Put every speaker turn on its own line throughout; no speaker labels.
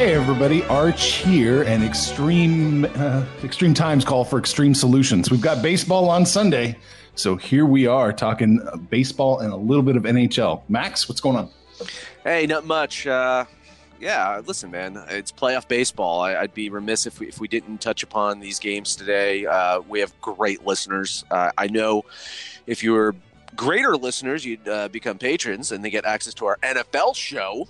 Hey everybody, Arch here, and extreme uh, extreme times call for extreme solutions. We've got baseball on Sunday, so here we are talking baseball and a little bit of NHL. Max, what's going on?
Hey, not much. Uh, yeah, listen, man, it's playoff baseball. I, would be remiss if we, if we didn't touch upon these games today. Uh, we have great listeners. Uh, I know if you were greater listeners, you'd uh, become patrons and they get access to our NFL show.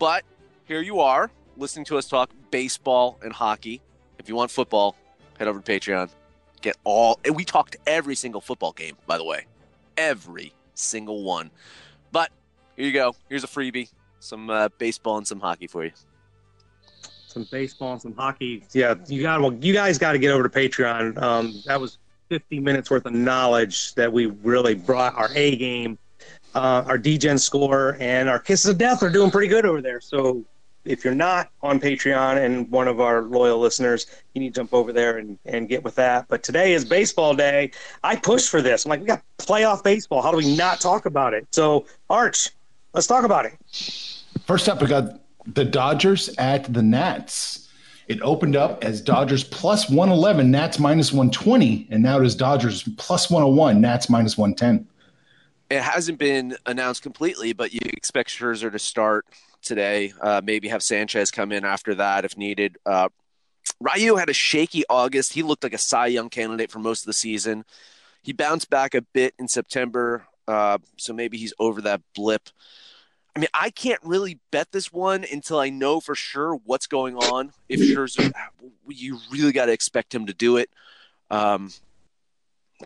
But here you are listening to us talk baseball and hockey. If you want football, head over to Patreon. Get all. And we talked every single football game, by the way, every single one. But here you go. Here's a freebie: some uh, baseball and some hockey for you.
Some baseball and some hockey. Yeah, you got. Well, you guys got to get over to Patreon. Um, that was 50 minutes worth of knowledge that we really brought our A game. Uh, our Degen score and our kisses of death are doing pretty good over there. So if you're not on Patreon and one of our loyal listeners, you need to jump over there and, and get with that. But today is baseball day. I pushed for this. I'm like, we got playoff baseball. How do we not talk about it? So, Arch, let's talk about it.
First up, we got the Dodgers at the Nats. It opened up as Dodgers plus 111, Nats minus 120, and now it is Dodgers plus 101, Nats minus 110.
It hasn't been announced completely, but you expect Scherzer to start today. Uh, maybe have Sanchez come in after that if needed. Uh, Ryu had a shaky August. He looked like a Cy Young candidate for most of the season. He bounced back a bit in September, uh, so maybe he's over that blip. I mean, I can't really bet this one until I know for sure what's going on. If Scherzer, you really got to expect him to do it. Um,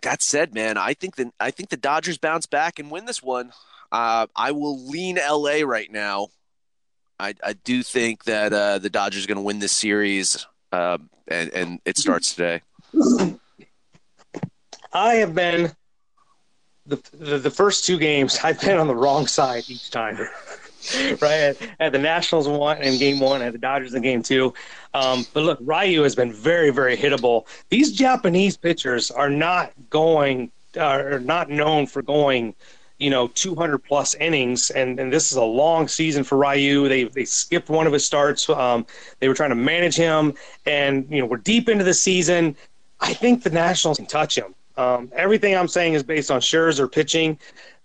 that said, man, I think that I think the Dodgers bounce back and win this one. Uh, I will lean LA right now I, I do think that uh, the Dodgers are going to win this series, uh, and, and it starts today.
I have been the, the, the first two games. I've been on the wrong side each time. right at, the Nationals one in game one, at the Dodgers in game two. Um, but look, Ryu has been very, very hittable. These Japanese pitchers are not going, are not known for going you know 200 plus innings and, and this is a long season for Ryu. They they skipped one of his starts um, they were trying to manage him and you know we're deep into the season. I think the Nationals can touch him. Um, everything I'm saying is based on Scherzer pitching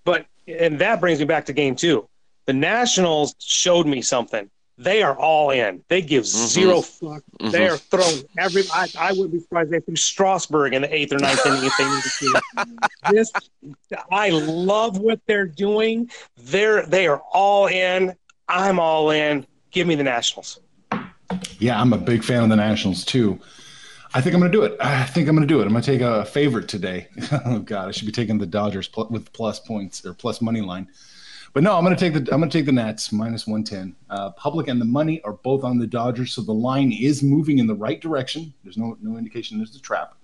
but and that brings me back to game 2 the Nationals showed me something they are all in. They give mm-hmm. zero fuck. Mm-hmm. They are throwing every. I, I wouldn't be surprised if they threw Strasburg in the eighth or ninth inning if they needed to. this, I love what they're doing. They're they are all in. I'm all in. Give me the Nationals.
Yeah, I'm a big fan of the Nationals too. I think I'm going to do it. I think I'm going to do it. I'm going to take a favorite today. oh God, I should be taking the Dodgers pl- with plus points or plus money line. But no, I'm going to take the I'm going to take the Nats minus 110. Uh, public and the money are both on the Dodgers, so the line is moving in the right direction. There's no no indication there's a trap.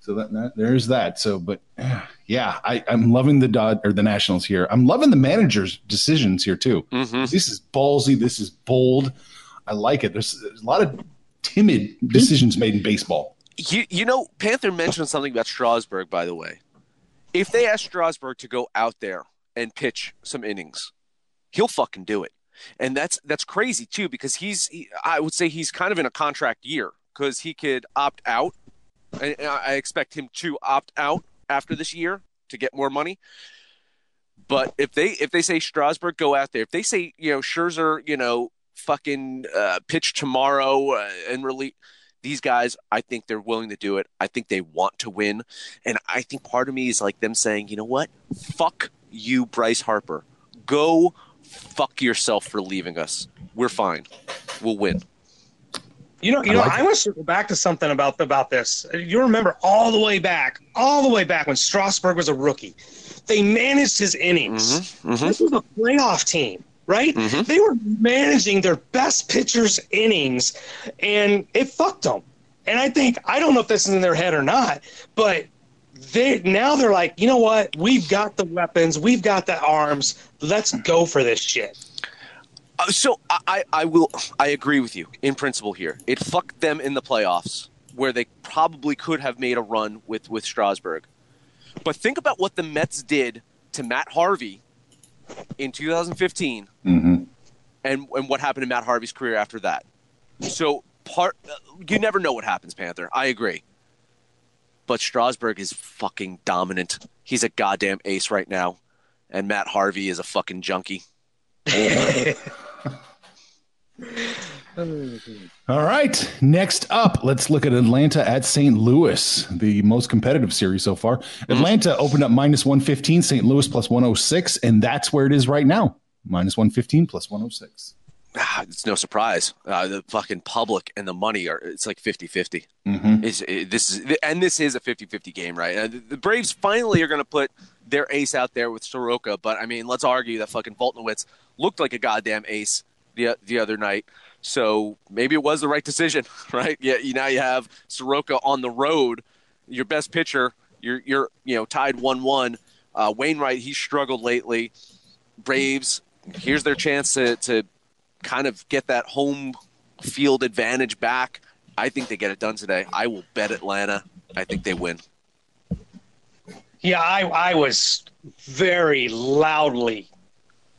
So that, that there's that. So, but yeah, I, I'm loving the Dod or the Nationals here. I'm loving the manager's decisions here too. Mm-hmm. This is ballsy. This is bold. I like it. There's, there's a lot of timid decisions made in baseball.
You, you know, Panther mentioned something about Strasburg, by the way. If they ask Strasburg to go out there and pitch some innings, he'll fucking do it. And that's that's crazy too because he's he, I would say he's kind of in a contract year because he could opt out. And I expect him to opt out after this year to get more money. But if they if they say Strasburg go out there, if they say you know Scherzer, you know fucking uh, pitch tomorrow uh, and really these guys, I think they're willing to do it. I think they want to win, and I think part of me is like them saying, you know what, fuck you, Bryce Harper, go fuck yourself for leaving us. We're fine. We'll win.
You know, you I know, like I want to circle back to something about about this. You remember all the way back, all the way back when Strasburg was a rookie. They managed his innings. Mm-hmm, mm-hmm. This was a playoff team, right? Mm-hmm. They were managing their best pitchers' innings, and it fucked them. And I think I don't know if this is in their head or not, but they now they're like, you know what? We've got the weapons, we've got the arms. Let's go for this shit.
Uh, so I, I will I agree with you in principle here. It fucked them in the playoffs where they probably could have made a run with with Strasburg. But think about what the Mets did to Matt Harvey in 2015, mm-hmm. and and what happened to Matt Harvey's career after that. So part you never know what happens, Panther. I agree. But Strasburg is fucking dominant. He's a goddamn ace right now, and Matt Harvey is a fucking junkie.
All right. Next up, let's look at Atlanta at St. Louis, the most competitive series so far. Mm-hmm. Atlanta opened up minus 115, St. Louis plus 106, and that's where it is right now minus 115 plus 106.
Ah, it's no surprise. Uh, the fucking public and the money are, it's like 50 50. Mm-hmm. it, this is, and this is a 50 50 game, right? Uh, the, the Braves finally are going to put their ace out there with Soroka, but I mean, let's argue that fucking Foltynewicz looked like a goddamn ace the, the other night. So maybe it was the right decision, right? Yeah, you now you have Soroka on the road, your best pitcher. You're you're you know tied one one. Uh, Wainwright he's struggled lately. Braves here's their chance to to kind of get that home field advantage back. I think they get it done today. I will bet Atlanta. I think they win.
Yeah, I I was very loudly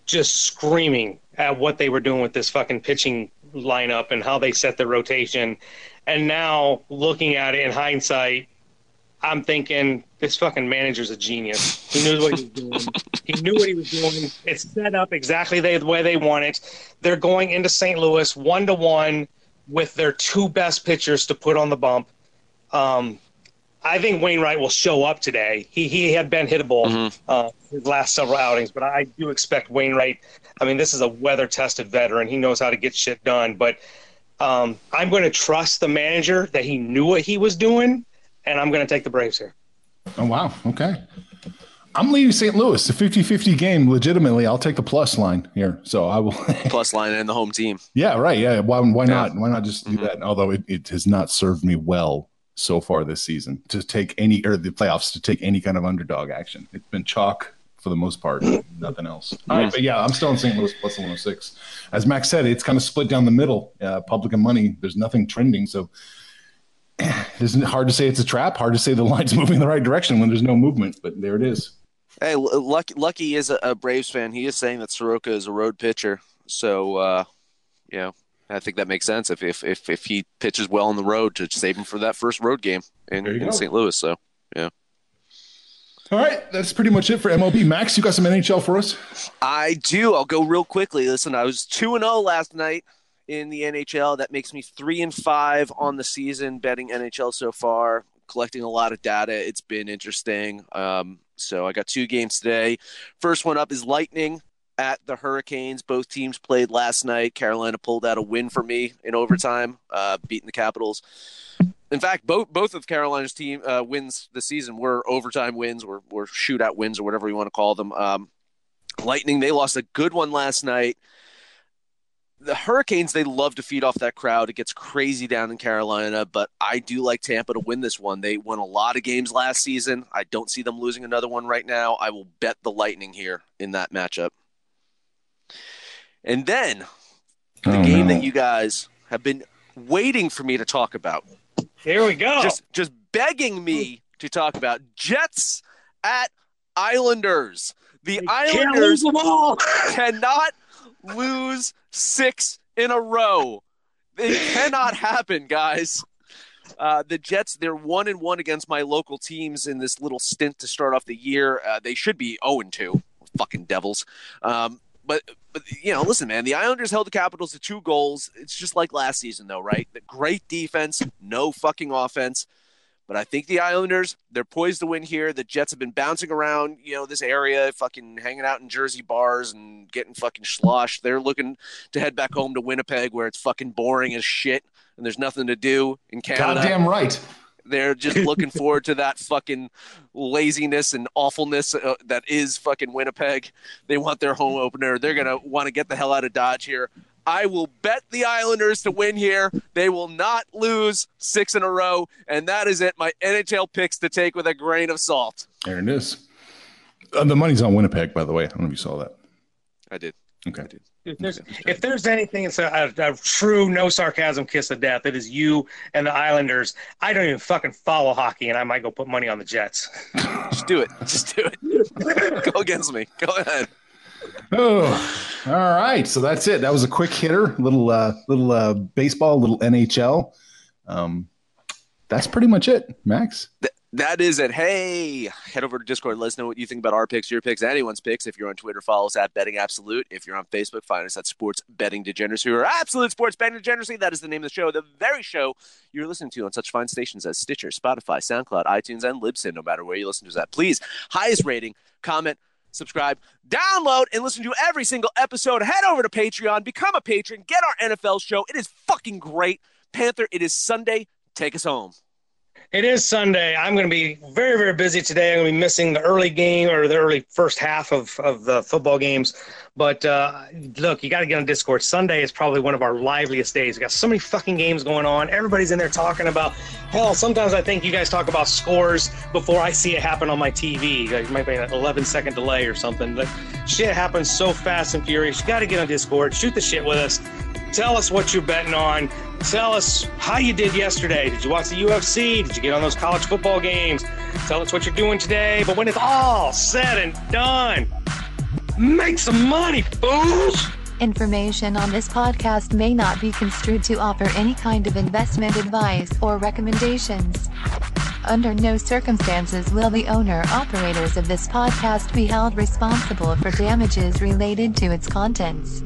just screaming at what they were doing with this fucking pitching lineup and how they set the rotation. And now looking at it in hindsight, I'm thinking this fucking manager's a genius. He knew what he was doing. he knew what he was doing. It's set up exactly the way they want it. They're going into St. Louis one to one with their two best pitchers to put on the bump. Um, I think Wainwright will show up today. He he had been hittable mm-hmm. uh, his last several outings, but I do expect Wainwright. I mean, this is a weather tested veteran. He knows how to get shit done. But um, I'm going to trust the manager that he knew what he was doing, and I'm going to take the Braves here.
Oh wow, okay. I'm leaving St. Louis. A 50-50 game. Legitimately, I'll take the plus line here. So I will
plus line and the home team.
Yeah, right. Yeah. Why? Why yeah. not? Why not just do mm-hmm. that? Although it, it has not served me well so far this season to take any or the playoffs to take any kind of underdog action. It's been chalk for the most part, nothing else. All right, but yeah, I'm still in St. Louis plus 106. As Max said, it's kind of split down the middle, uh, public and money. There's nothing trending, so it's hard to say it's a trap. Hard to say the line's moving in the right direction when there's no movement. But there it is.
Hey, Lucky, Lucky is a, a Braves fan. He is saying that Soroka is a road pitcher, so uh, you know I think that makes sense if if if, if he pitches well on the road to save him for that first road game in, in St. Louis. So yeah.
All right, that's pretty much it for MLB. Max, you got some NHL for us?
I do. I'll go real quickly. Listen, I was two and zero oh last night in the NHL. That makes me three and five on the season betting NHL so far. Collecting a lot of data. It's been interesting. Um, so I got two games today. First one up is Lightning at the Hurricanes. Both teams played last night. Carolina pulled out a win for me in overtime, uh, beating the Capitals. In fact, both both of Carolina's team uh, wins this season were overtime wins, or, or shootout wins, or whatever you want to call them. Um, Lightning they lost a good one last night. The Hurricanes they love to feed off that crowd. It gets crazy down in Carolina, but I do like Tampa to win this one. They won a lot of games last season. I don't see them losing another one right now. I will bet the Lightning here in that matchup. And then the oh, game no. that you guys have been waiting for me to talk about.
Here we go.
Just just begging me to talk about Jets at Islanders. The
Can't lose
Islanders
them all.
cannot lose six in a row. It cannot happen, guys. Uh, the Jets, they're one and one against my local teams in this little stint to start off the year. Uh, they should be 0 and 2. Fucking Devils. Um, but, but, you know, listen, man, the Islanders held the Capitals to two goals. It's just like last season, though, right? The great defense, no fucking offense. But I think the Islanders, they're poised to win here. The Jets have been bouncing around, you know, this area, fucking hanging out in Jersey bars and getting fucking sloshed. They're looking to head back home to Winnipeg where it's fucking boring as shit and there's nothing to do in Canada.
Goddamn right.
They're just looking forward to that fucking laziness and awfulness uh, that is fucking Winnipeg. They want their home opener. They're going to want to get the hell out of Dodge here. I will bet the Islanders to win here. They will not lose six in a row. And that is it. My NHL picks to take with a grain of salt.
There it is. Uh, the money's on Winnipeg, by the way. I don't know if you saw that.
I did.
Okay.
If there's, if there's anything, it's a, a, a true no sarcasm kiss of death. It is you and the Islanders. I don't even fucking follow hockey, and I might go put money on the Jets.
Just do it. Just do it. Go against me. Go ahead.
Oh, all right. So that's it. That was a quick hitter, little uh, little uh, baseball, little NHL. Um, that's pretty much it, Max.
Th- that is it. Hey, head over to Discord. Let us know what you think about our picks, your picks, anyone's picks. If you're on Twitter, follow us at Betting Absolute. If you're on Facebook, find us at Sports Betting Degeneracy or Absolute Sports Betting Degeneracy. That is the name of the show, the very show you're listening to on such fine stations as Stitcher, Spotify, SoundCloud, iTunes, and Libsyn. No matter where you listen to us at, please highest rating, comment, subscribe, download, and listen to every single episode. Head over to Patreon, become a patron, get our NFL show. It is fucking great. Panther, it is Sunday. Take us home.
It is Sunday. I'm going to be very, very busy today. I'm going to be missing the early game or the early first half of, of the football games. But uh, look, you got to get on Discord. Sunday is probably one of our liveliest days. We got so many fucking games going on. Everybody's in there talking about. Hell, sometimes I think you guys talk about scores before I see it happen on my TV. Like, it might be an 11 second delay or something. But shit happens so fast and furious. You got to get on Discord. Shoot the shit with us. Tell us what you're betting on. Tell us how you did yesterday. Did you watch the UFC? Did you get on those college football games? Tell us what you're doing today. But when it's all said and done, make some money, fools!
Information on this podcast may not be construed to offer any kind of investment advice or recommendations. Under no circumstances will the owner operators of this podcast be held responsible for damages related to its contents.